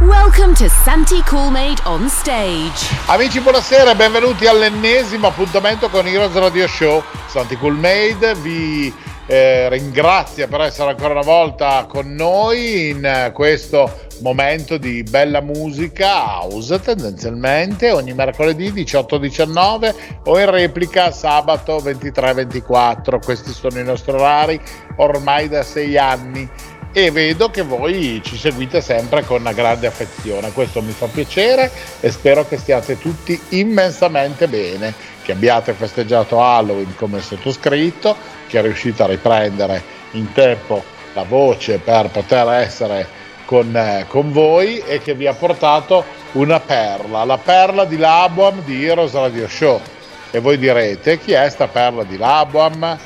Welcome to Santi Coolmade on stage. Amici, buonasera e benvenuti all'ennesimo appuntamento con Heroes Radio Show. Santi Coolmade vi eh, ringrazia per essere ancora una volta con noi in questo momento di bella musica house tendenzialmente ogni mercoledì 18-19 o in replica sabato 23-24 questi sono i nostri orari ormai da sei anni e vedo che voi ci seguite sempre con una grande affezione. Questo mi fa piacere e spero che stiate tutti immensamente bene, che abbiate festeggiato Halloween come sottoscritto, che riuscite a riprendere in tempo la voce per poter essere con, eh, con voi e che vi ha portato una perla, la perla di Labuam di Heroes Radio Show. E voi direte, chi è sta perla di Labuam?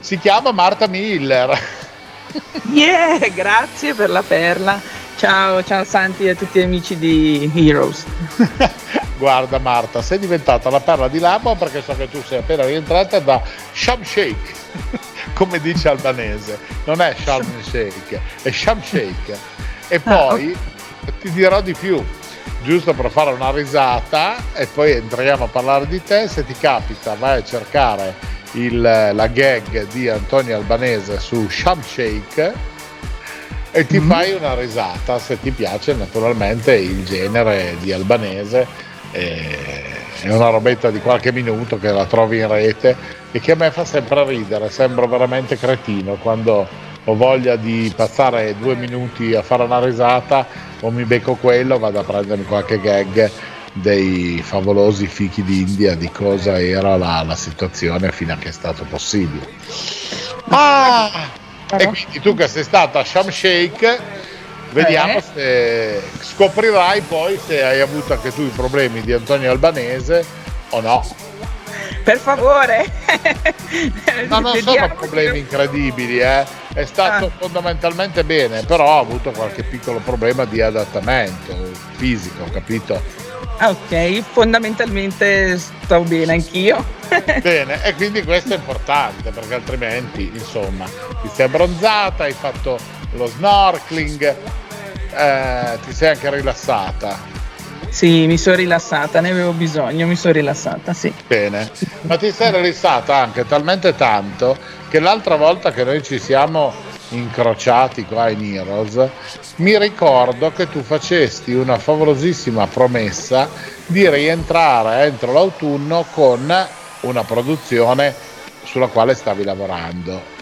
Si chiama Marta Miller. Yeah, grazie per la perla. Ciao, ciao Santi e a tutti gli amici di Heroes. Guarda Marta, sei diventata la perla di Labo perché so che tu sei appena rientrata da Sham Shake, come dice albanese. Non è Sharm Shake, è Sham Shake. E Ah, poi ti dirò di più, giusto per fare una risata e poi entriamo a parlare di te, se ti capita vai a cercare il- la gag di Antonio Albanese su Sham Shake e ti fai una risata se ti piace naturalmente il genere di albanese è una robetta di qualche minuto che la trovi in rete e che a me fa sempre ridere sembro veramente cretino quando ho voglia di passare due minuti a fare una risata o mi becco quello vado a prendermi qualche gag dei favolosi fichi d'India di cosa era la, la situazione fino a che è stato possibile ah! E quindi tu che sei stata a Sham Shake, vediamo Eh. se scoprirai poi se hai avuto anche tu i problemi di Antonio Albanese o no. Per favore. No, non sono Vediamo. problemi incredibili, eh. È stato Ah. fondamentalmente bene, però ha avuto qualche piccolo problema di adattamento fisico, capito? Ah, ok, fondamentalmente sto bene anch'io. Bene, e quindi questo è importante perché altrimenti, insomma, ti sei abbronzata, hai fatto lo snorkeling, eh, ti sei anche rilassata. Sì, mi sono rilassata, ne avevo bisogno, mi sono rilassata, sì. Bene, ma ti sei rilassata anche talmente tanto che l'altra volta che noi ci siamo incrociati qua in Heroes, mi ricordo che tu facesti una favolosissima promessa di rientrare entro l'autunno con una produzione sulla quale stavi lavorando.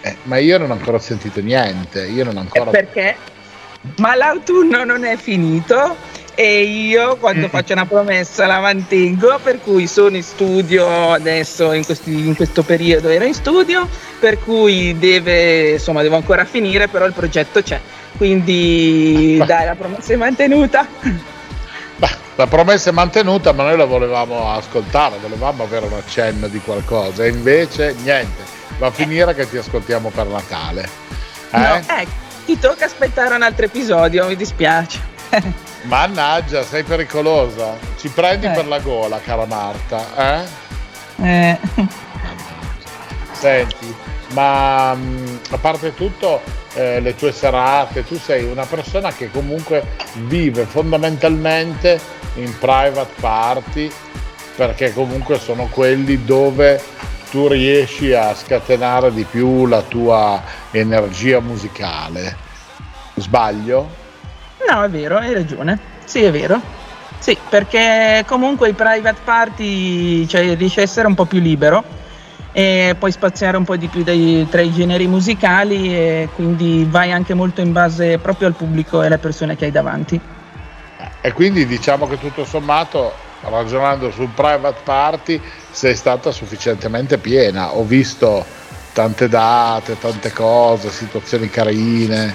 Eh, ma io non ho ancora sentito niente, io non ho ancora... Perché? Ma l'autunno non è finito e io quando Mm. faccio una promessa la mantengo, per cui sono in studio adesso, in, questi- in questo periodo ero in studio, per cui deve, insomma, devo ancora finire, però il progetto c'è. Quindi dai, la promessa è mantenuta. Beh, la promessa è mantenuta, ma noi la volevamo ascoltare, volevamo avere un accenno di qualcosa, e invece niente, va a finire che ti ascoltiamo per Natale. Eh? No, ecco, ti tocca aspettare un altro episodio, mi dispiace. Mannaggia, sei pericolosa. Ci prendi Eh. per la gola, cara Marta, eh? Eh, Senti, ma mh, a parte tutto, eh, le tue serate, tu sei una persona che comunque vive fondamentalmente in private party, perché comunque sono quelli dove tu riesci a scatenare di più la tua energia musicale. Sbaglio? No, è vero, hai ragione. Sì, è vero. Sì, perché comunque i private party, cioè riesci a essere un po' più libero e puoi spaziare un po' di più dai- tra i generi musicali e quindi vai anche molto in base proprio al pubblico e alle persone che hai davanti. E quindi diciamo che tutto sommato, ragionando sul private party, sei stata sufficientemente piena. Ho visto tante date, tante cose, situazioni carine,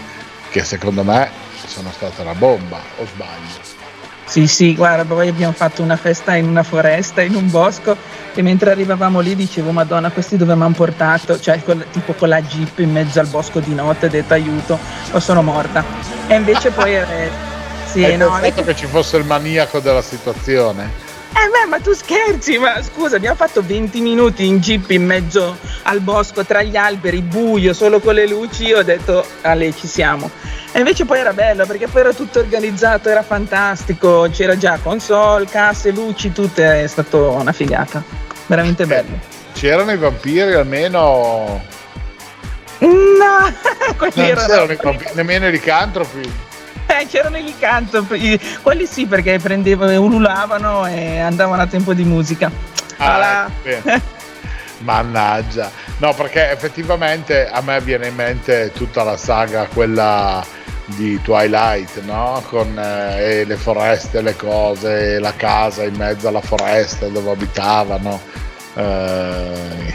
che secondo me sono state una bomba, o sbaglio? Sì, sì, guarda, poi abbiamo fatto una festa in una foresta, in un bosco, e mentre arrivavamo lì dicevo, Madonna, questi dove mi hanno portato? Cioè, con, tipo con la jeep in mezzo al bosco di notte, detto aiuto, o sono morta. E invece poi... Eh, sì, Hai no, invece... che ci fosse il maniaco della situazione? Eh beh, ma tu scherzi, ma scusa, abbiamo fatto 20 minuti in jeep in mezzo al bosco, tra gli alberi, buio, solo con le luci, io ho detto, a lei ci siamo. E invece poi era bello, perché poi era tutto organizzato, era fantastico, c'era già console, casse, luci, tutto, è stato una figata, veramente bello. C'erano i vampiri almeno... No, quelli non erano... i vampiri, nemmeno i licantropi. Eh, c'erano i licantropi, quelli sì perché prendevano, ululavano e andavano a tempo di musica. Ah, ecco, Mannaggia. No, perché effettivamente a me viene in mente tutta la saga, quella di Twilight, no? Con eh, le foreste, le cose, la casa in mezzo alla foresta dove abitavano, eh,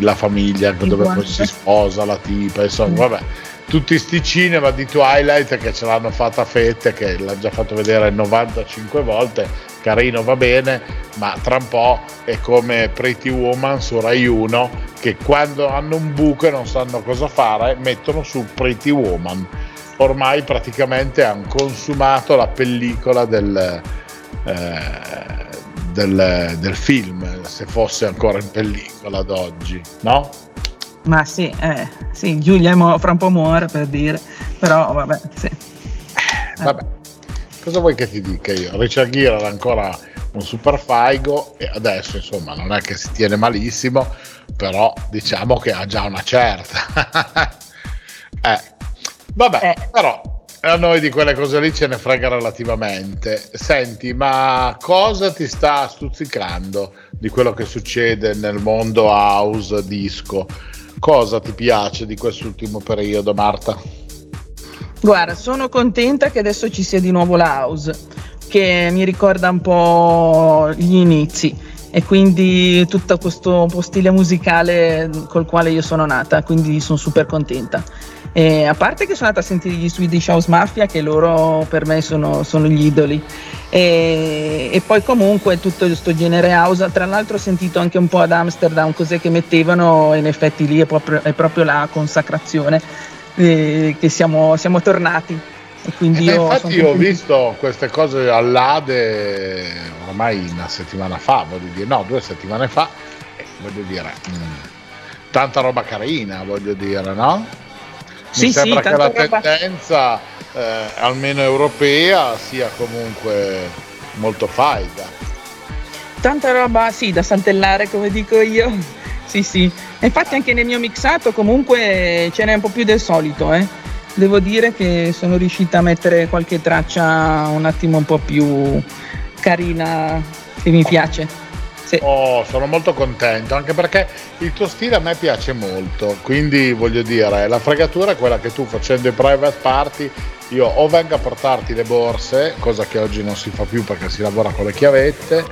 la famiglia dove poi si sposa la tipa, insomma, mm. vabbè tutti sti cinema di Twilight che ce l'hanno fatta a fette, che l'ha già fatto vedere 95 volte, carino va bene, ma tra un po' è come Pretty Woman su Rai 1 che quando hanno un buco e non sanno cosa fare mettono su Pretty Woman. Ormai praticamente hanno consumato la pellicola del, eh, del, del film, se fosse ancora in pellicola ad oggi, no? Ma sì, eh, sì, Giulia mo- fra un po' muore per dire, però vabbè, sì. Eh. Vabbè, cosa vuoi che ti dica io? Richard Gere era ancora un super faigo e adesso insomma non è che si tiene malissimo, però diciamo che ha già una certa. eh, vabbè, eh. però a noi di quelle cose lì ce ne frega relativamente. Senti, ma cosa ti sta stuzzicando di quello che succede nel mondo house disco? Cosa ti piace di quest'ultimo periodo, Marta? Guarda, sono contenta che adesso ci sia di nuovo la house, che mi ricorda un po' gli inizi e quindi tutto questo stile musicale col quale io sono nata, quindi sono super contenta. E a parte che sono andata a sentire gli Swedish House Mafia, che loro per me sono, sono gli idoli, e, e, poi comunque tutto questo genere house, tra l'altro ho sentito anche un po' ad Amsterdam cos'è che mettevano, e in effetti lì è proprio, è proprio la consacrazione eh, che siamo, siamo tornati. E quindi eh, io infatti io ho visto queste cose all'Ade ormai una settimana fa, voglio dire, no, due settimane fa, e voglio dire, mh, mm, tanta roba carina, voglio dire, no? Mi sì, sembra sì, che la tendenza, eh, almeno europea, sia comunque molto faida. Tanta roba, sì, da saltellare, come dico io. sì, sì. infatti anche nel mio mixato comunque ce n'è un po' più del solito, eh. Devo dire che sono riuscita a mettere qualche traccia un attimo un po' più carina che mi piace. Sì. Oh, sono molto contento, anche perché il tuo stile a me piace molto, quindi voglio dire, la fregatura è quella che tu facendo i private party, io o vengo a portarti le borse, cosa che oggi non si fa più perché si lavora con le chiavette,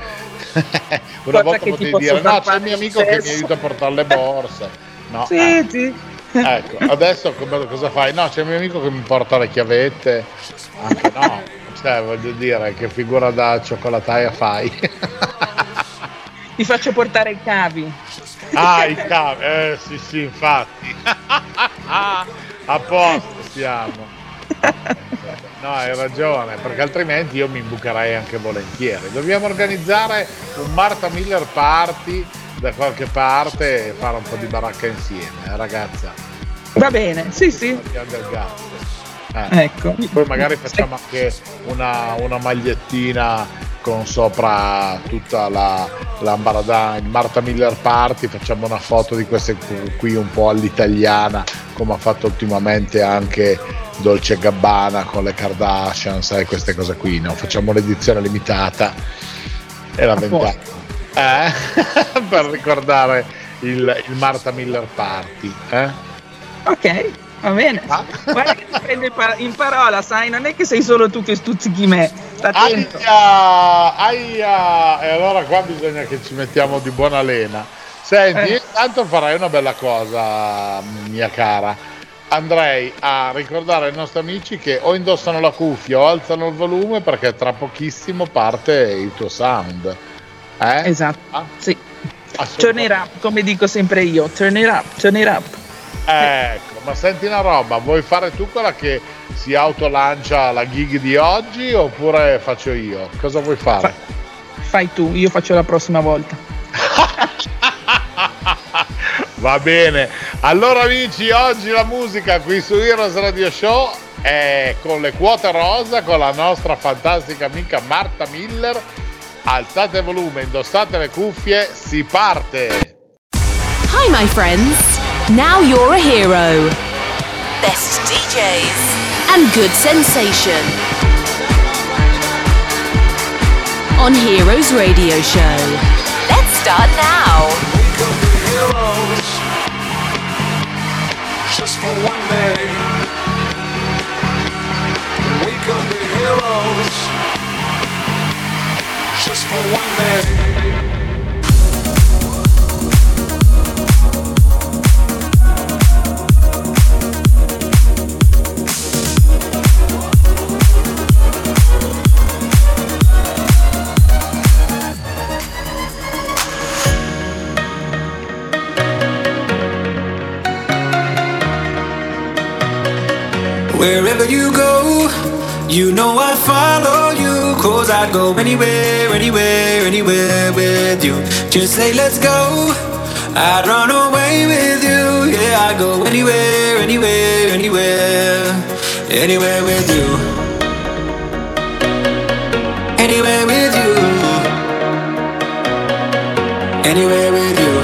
una volta potevi dire no c'è il mio amico stesso. che mi aiuta a portare le borse, no, sì, eh. sì. Ecco, adesso cosa fai? No, c'è il mio amico che mi porta le chiavette, anche no, cioè voglio dire che figura da cioccolataia fai? Ti faccio portare i cavi. Ah, i cavi, eh sì sì, infatti. A posto siamo. No, hai ragione, perché altrimenti io mi imbucherei anche volentieri. Dobbiamo organizzare un Marta Miller Party da qualche parte e fare un po' di baracca insieme, eh, ragazza. Va bene, sì, sì. Eh. Ecco. Poi magari facciamo anche una, una magliettina con sopra tutta la, l'ambaradà, il Marta Miller Party, facciamo una foto di queste qui un po' all'italiana, come ha fatto ultimamente anche Dolce Gabbana con le Kardashian, sai queste cose qui, no? Facciamo l'edizione limitata e la vendiamo. Eh? per ricordare il, il, Marta Miller Party. Eh? Ok, va bene. Ah. Guarda che ti prende in parola, sai, non è che sei solo tu che stuzzichi me Aia, aia, e allora qua bisogna che ci mettiamo di buona lena. Senti, eh. intanto farai una bella cosa, mia cara. andrei a ricordare ai nostri amici che o indossano la cuffia o alzano il volume perché tra pochissimo parte il tuo sound. Eh? Esatto, ah? sì. Turn it up, come dico sempre io, turn it up, turn it up. Ecco, ma senti una roba, vuoi fare tu quella che si autolancia la gig di oggi oppure faccio io? Cosa vuoi fare? Fa- fai tu, io faccio la prossima volta. Va bene. Allora amici, oggi la musica qui su Heroes Radio Show è con le quote rosa con la nostra fantastica amica Marta Miller. Alzate il volume, indossate le cuffie, si parte. Hi my friends. Now you're a hero. Best DJs and good sensation. On Heroes Radio Show. Let's start now. just for one day. We could be heroes just for one day. Wherever you go, you know I'd follow you. Cause I'd go anywhere, anywhere, anywhere with you. Just say, let's go. I'd run away with you. Yeah, I'd go anywhere, anywhere, anywhere. Anywhere with you. Anywhere with you. Anywhere with you.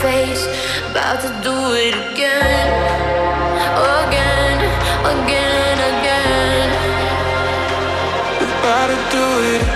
face, about to do it again, again, again, again. About to do it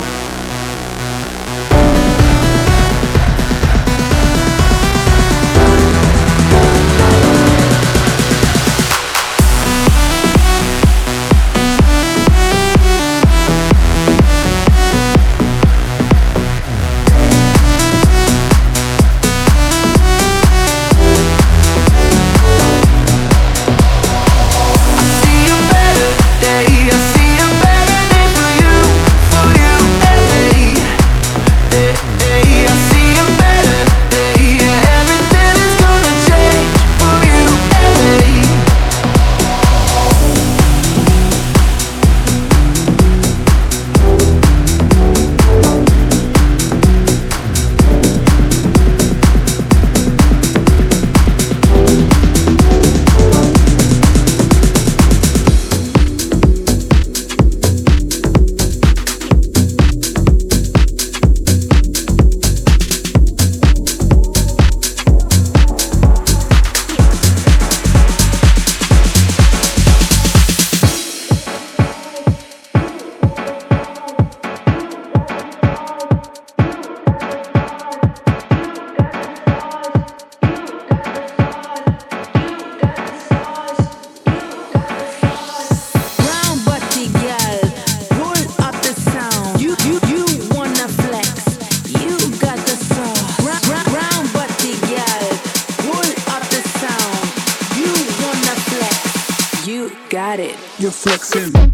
You're flexing.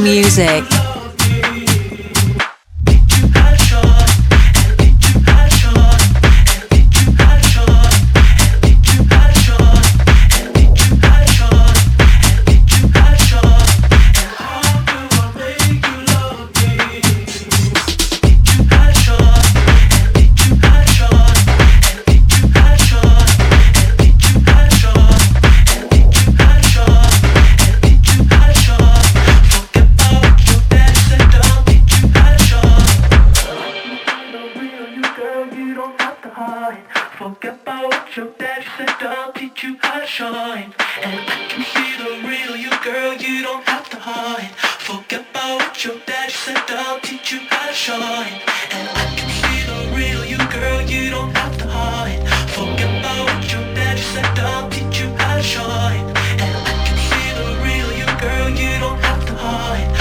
music. From said. set up, teach you how to shine, And I can see the real you, girl. You don't have to hide. Forget about what your dad said. I'll teach you how to shine. And I can see the real you, girl. You don't have to hide. Forget about what your dad said. I'll teach you how to shine. And I can see the real you, girl. You don't have to hide.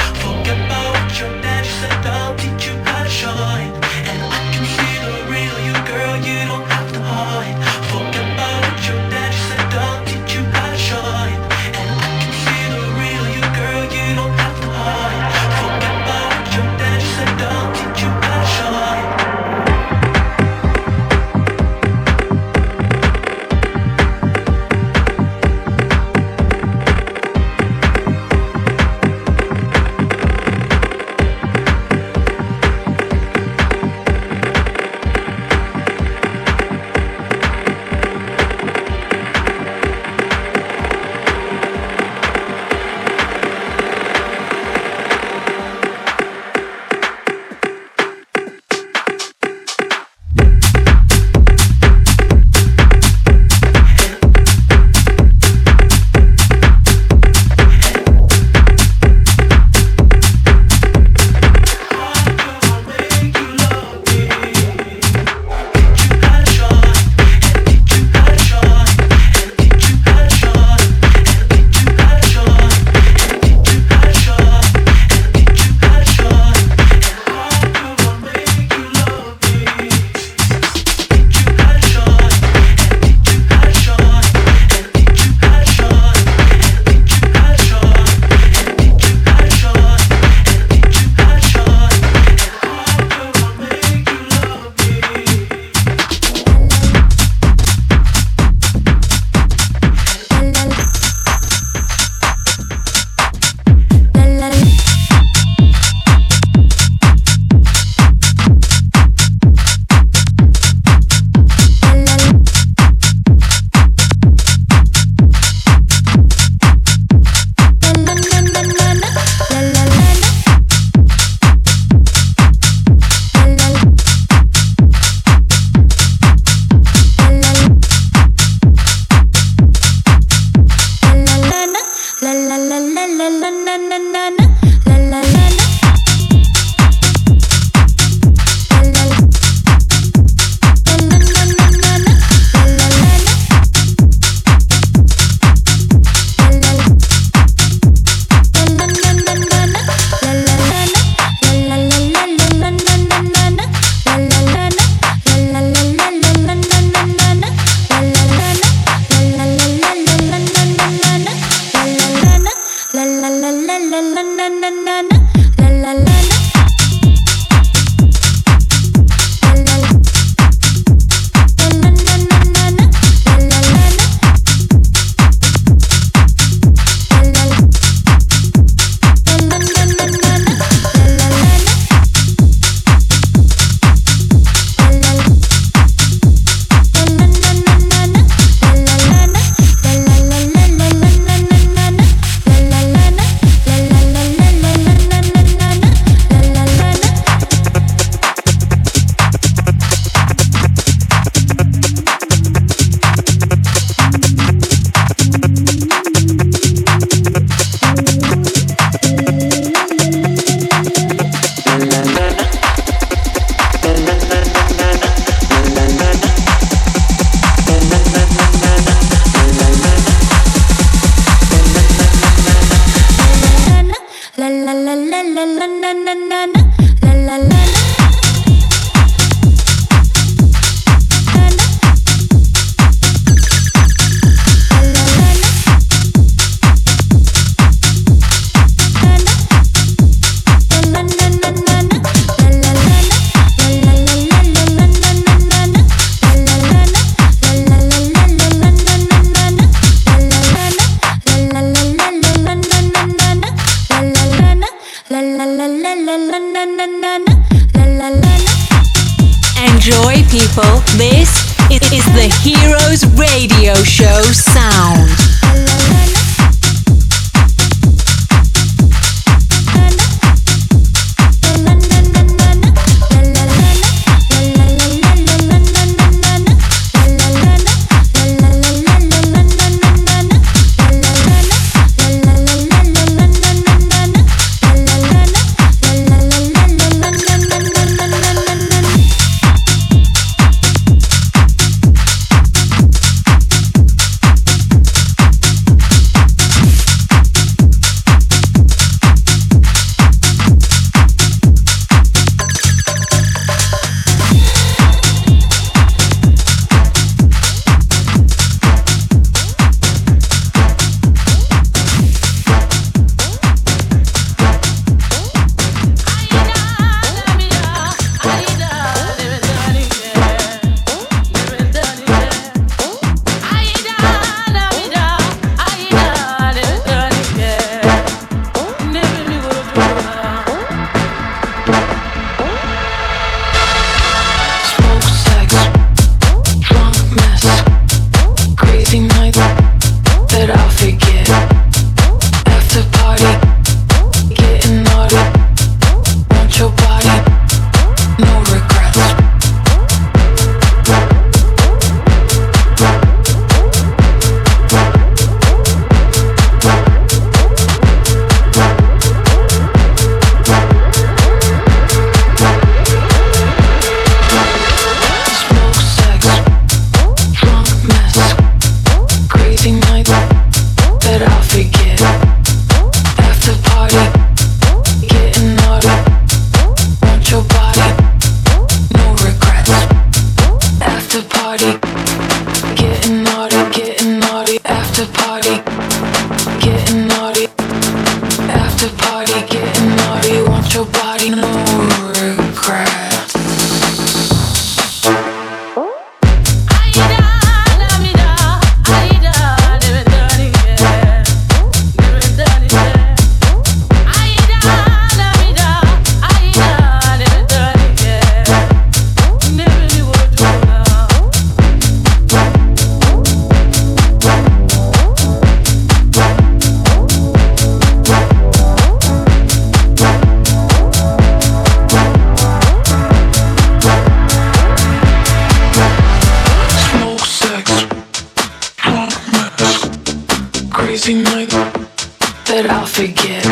that I'll forget.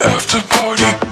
After party.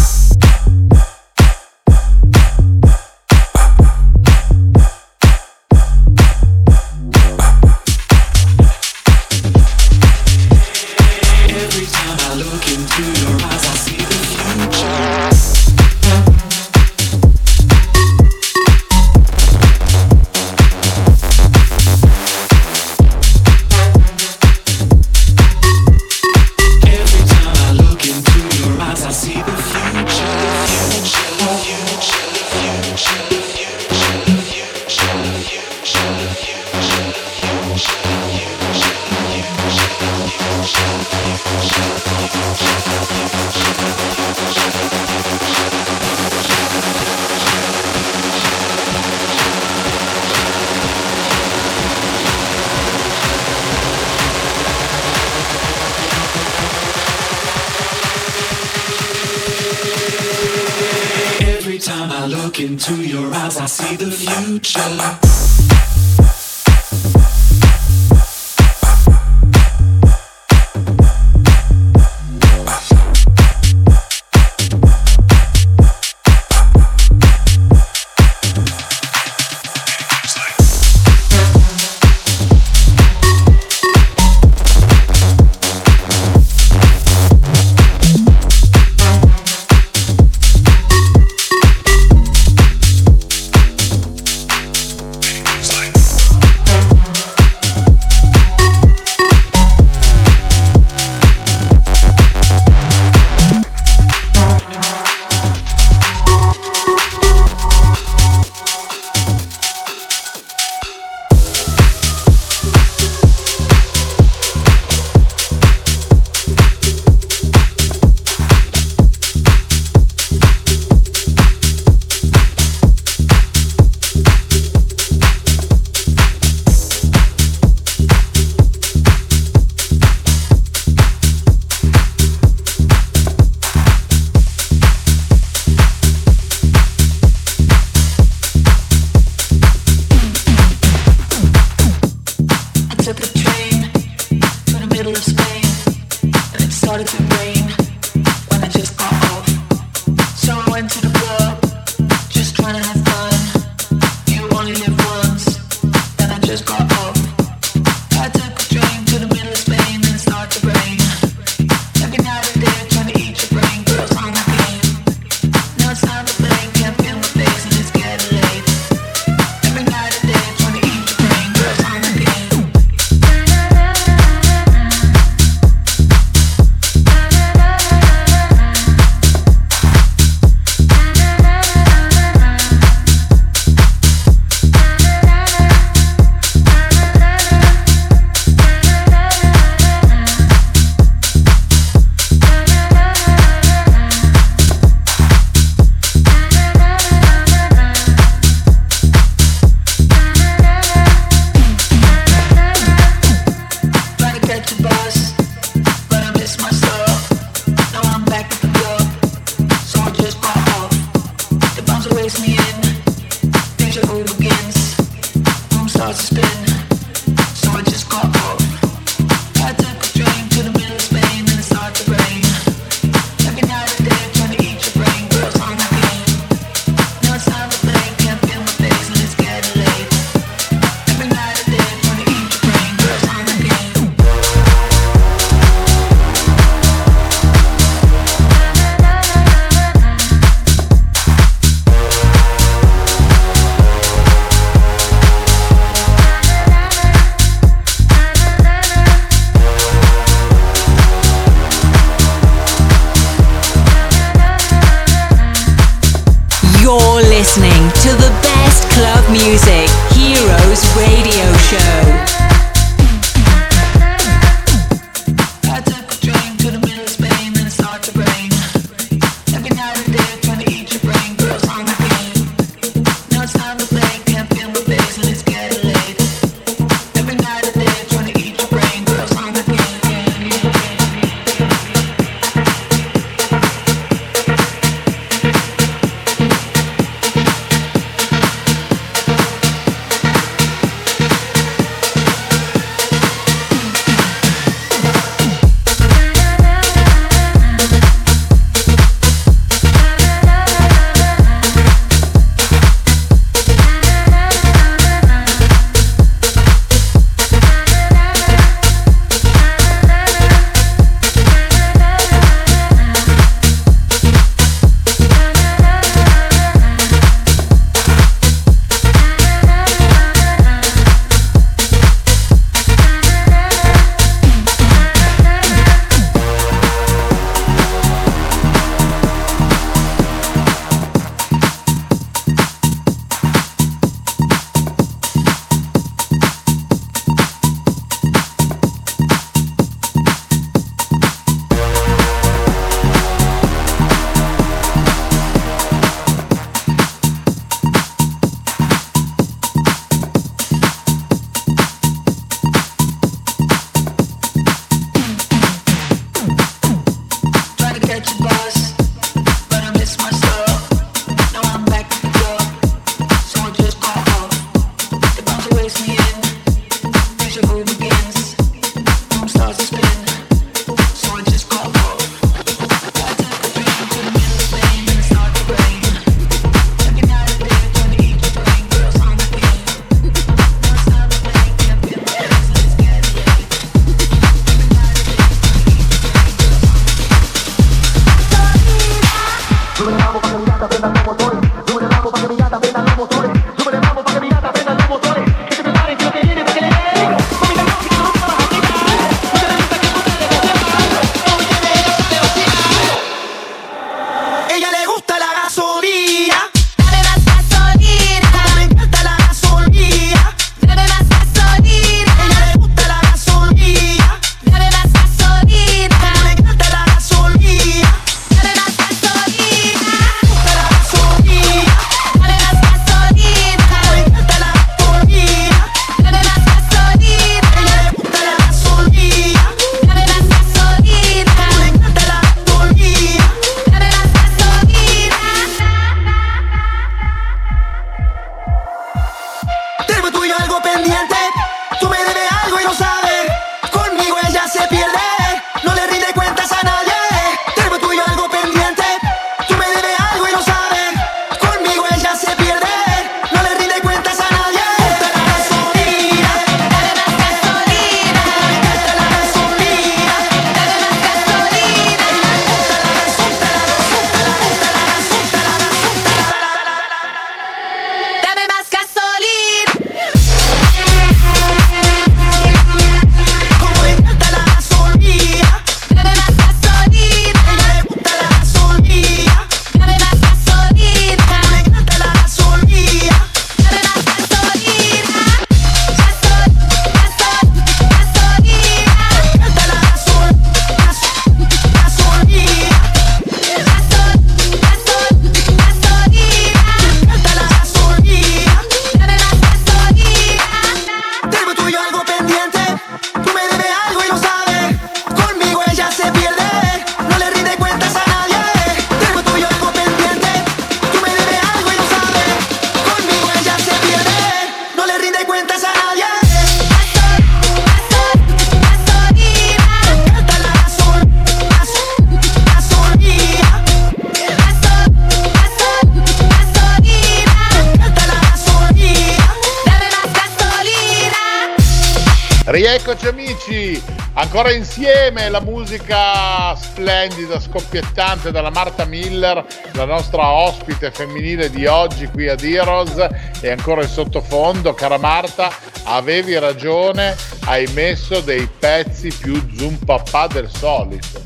Musica splendida, scoppiettante della Marta Miller, la nostra ospite femminile di oggi qui ad Heroes e ancora in sottofondo, cara Marta, avevi ragione, hai messo dei pezzi più zoom papà del solito.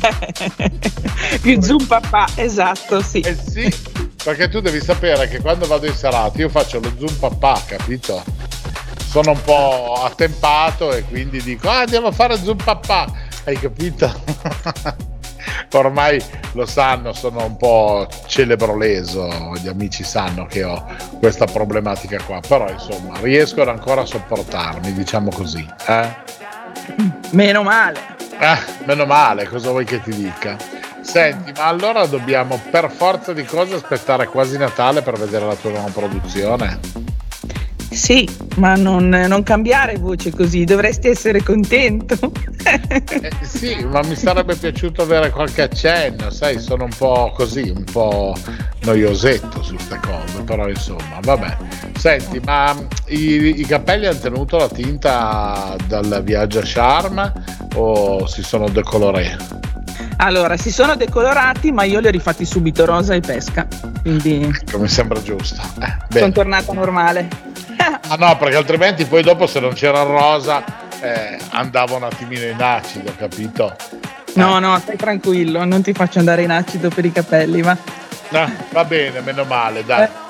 più zoom papà, esatto, sì. Eh sì, perché tu devi sapere che quando vado in serata io faccio lo zoom papà, capito? sono un po' attempato e quindi dico ah, andiamo a fare zoom papà hai capito? ormai lo sanno sono un po' celebroleso gli amici sanno che ho questa problematica qua però insomma riescono ancora a sopportarmi diciamo così eh? meno male eh, meno male cosa vuoi che ti dica Senti, ma allora dobbiamo per forza di cose aspettare quasi Natale per vedere la tua nuova produzione? Sì, ma non, non, cambiare voce così, dovresti essere contento. eh, sì, ma mi sarebbe piaciuto avere qualche accenno, sai, sono un po' così, un po' noiosetto su queste cose, però insomma, vabbè. Senti, ma i, i capelli hanno tenuto la tinta dal viaggio a Sharm o si sono decolorati? Allora, si sono decolorati, ma io li ho rifatti subito rosa e pesca. Quindi. Ecco, mi sembra giusto. Eh, sono tornata normale. Ah no, perché altrimenti poi dopo se non c'era rosa eh, andavo un attimino in acido, capito? No, no, stai tranquillo, non ti faccio andare in acido per i capelli, ma... No, va bene, meno male, dai. Eh.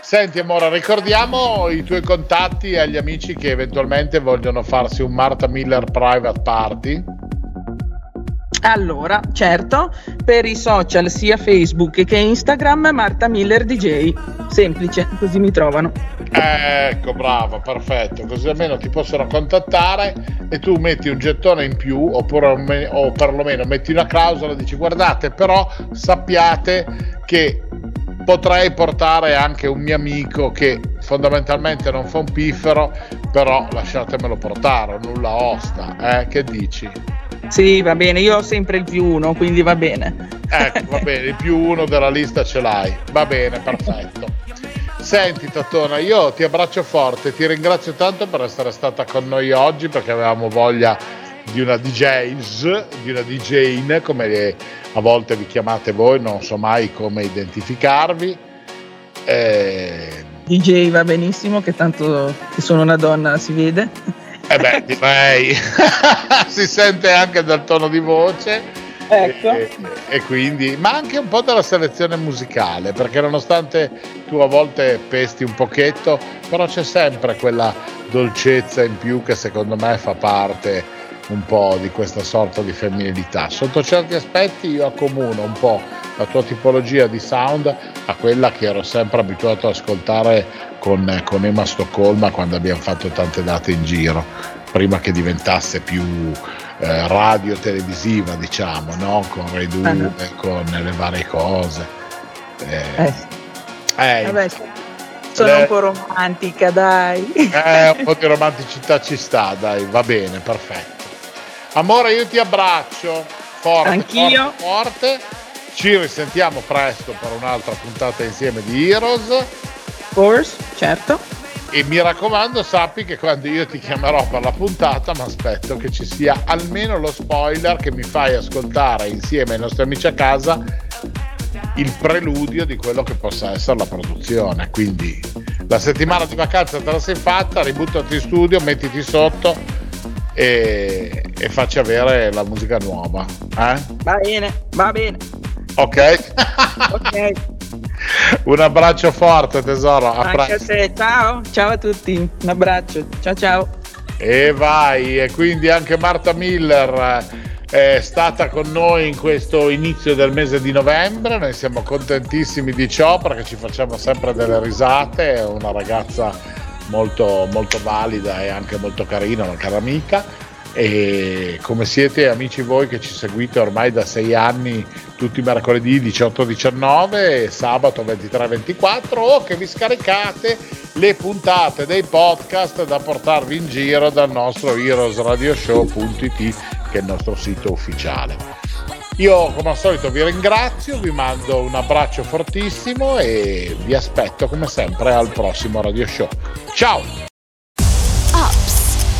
Senti Amora, ricordiamo i tuoi contatti agli amici che eventualmente vogliono farsi un Marta Miller private party. Allora, certo, per i social sia Facebook che Instagram Marta Miller DJ. Semplice, così mi trovano. Ecco, bravo, perfetto. Così almeno ti possono contattare e tu metti un gettone in più oppure o perlomeno metti una clausola e dici guardate, però sappiate che potrei portare anche un mio amico che fondamentalmente non fa un piffero, però lasciatemelo portare, nulla osta, eh? Che dici? Sì, va bene, io ho sempre il più uno, quindi va bene. Ecco, va bene, il più uno della lista ce l'hai. Va bene, perfetto. Senti Tatona, io ti abbraccio forte, ti ringrazio tanto per essere stata con noi oggi perché avevamo voglia di una DJs, di una DJin, come a volte vi chiamate voi, non so mai come identificarvi. Eh... DJ va benissimo, che tanto che sono una donna si vede. Eh beh, direi, si sente anche dal tono di voce. Ecco. E, e, quindi, ma anche un po' dalla selezione musicale, perché nonostante tu a volte pesti un pochetto, però c'è sempre quella dolcezza in più che secondo me fa parte un po' di questa sorta di femminilità. Sotto certi aspetti io accomuno un po' la tua tipologia di sound a quella che ero sempre abituato ad ascoltare con, con Emma Stoccolma quando abbiamo fatto tante date in giro, prima che diventasse più eh, radio televisiva, diciamo, no? con Rai 2, uh-huh. Ah, con le varie cose. Eh, eh. eh Vabbè, sono le... un po' romantica, dai. Eh, un po' di romanticità ci sta, dai, va bene, perfetto. Amore, io ti abbraccio forte, Anch'io. forte, forte. Ci risentiamo presto per un'altra puntata insieme di Heroes. Force, certo. E mi raccomando, sappi che quando io ti chiamerò per la puntata, mi aspetto che ci sia almeno lo spoiler che mi fai ascoltare insieme ai nostri amici a casa il preludio di quello che possa essere la produzione. Quindi la settimana di vacanza te la sei fatta, ributtati in studio, mettiti sotto e, e facci avere la musica nuova. Eh? Va bene, va bene. Ok? ok. Un abbraccio forte tesoro. A Anche a te, ciao, ciao a tutti, un abbraccio, ciao ciao. E vai, e quindi anche Marta Miller eh, è stata con noi in questo inizio del mese di novembre, noi siamo contentissimi di ciò perché ci facciamo sempre delle risate, è una ragazza molto, molto valida e anche molto carina, una cara amica e come siete amici voi che ci seguite ormai da sei anni tutti i mercoledì 18-19 e sabato 23-24 o che vi scaricate le puntate dei podcast da portarvi in giro dal nostro heroesradioshow.it che è il nostro sito ufficiale. Io come al solito vi ringrazio, vi mando un abbraccio fortissimo e vi aspetto come sempre al prossimo radio show. Ciao!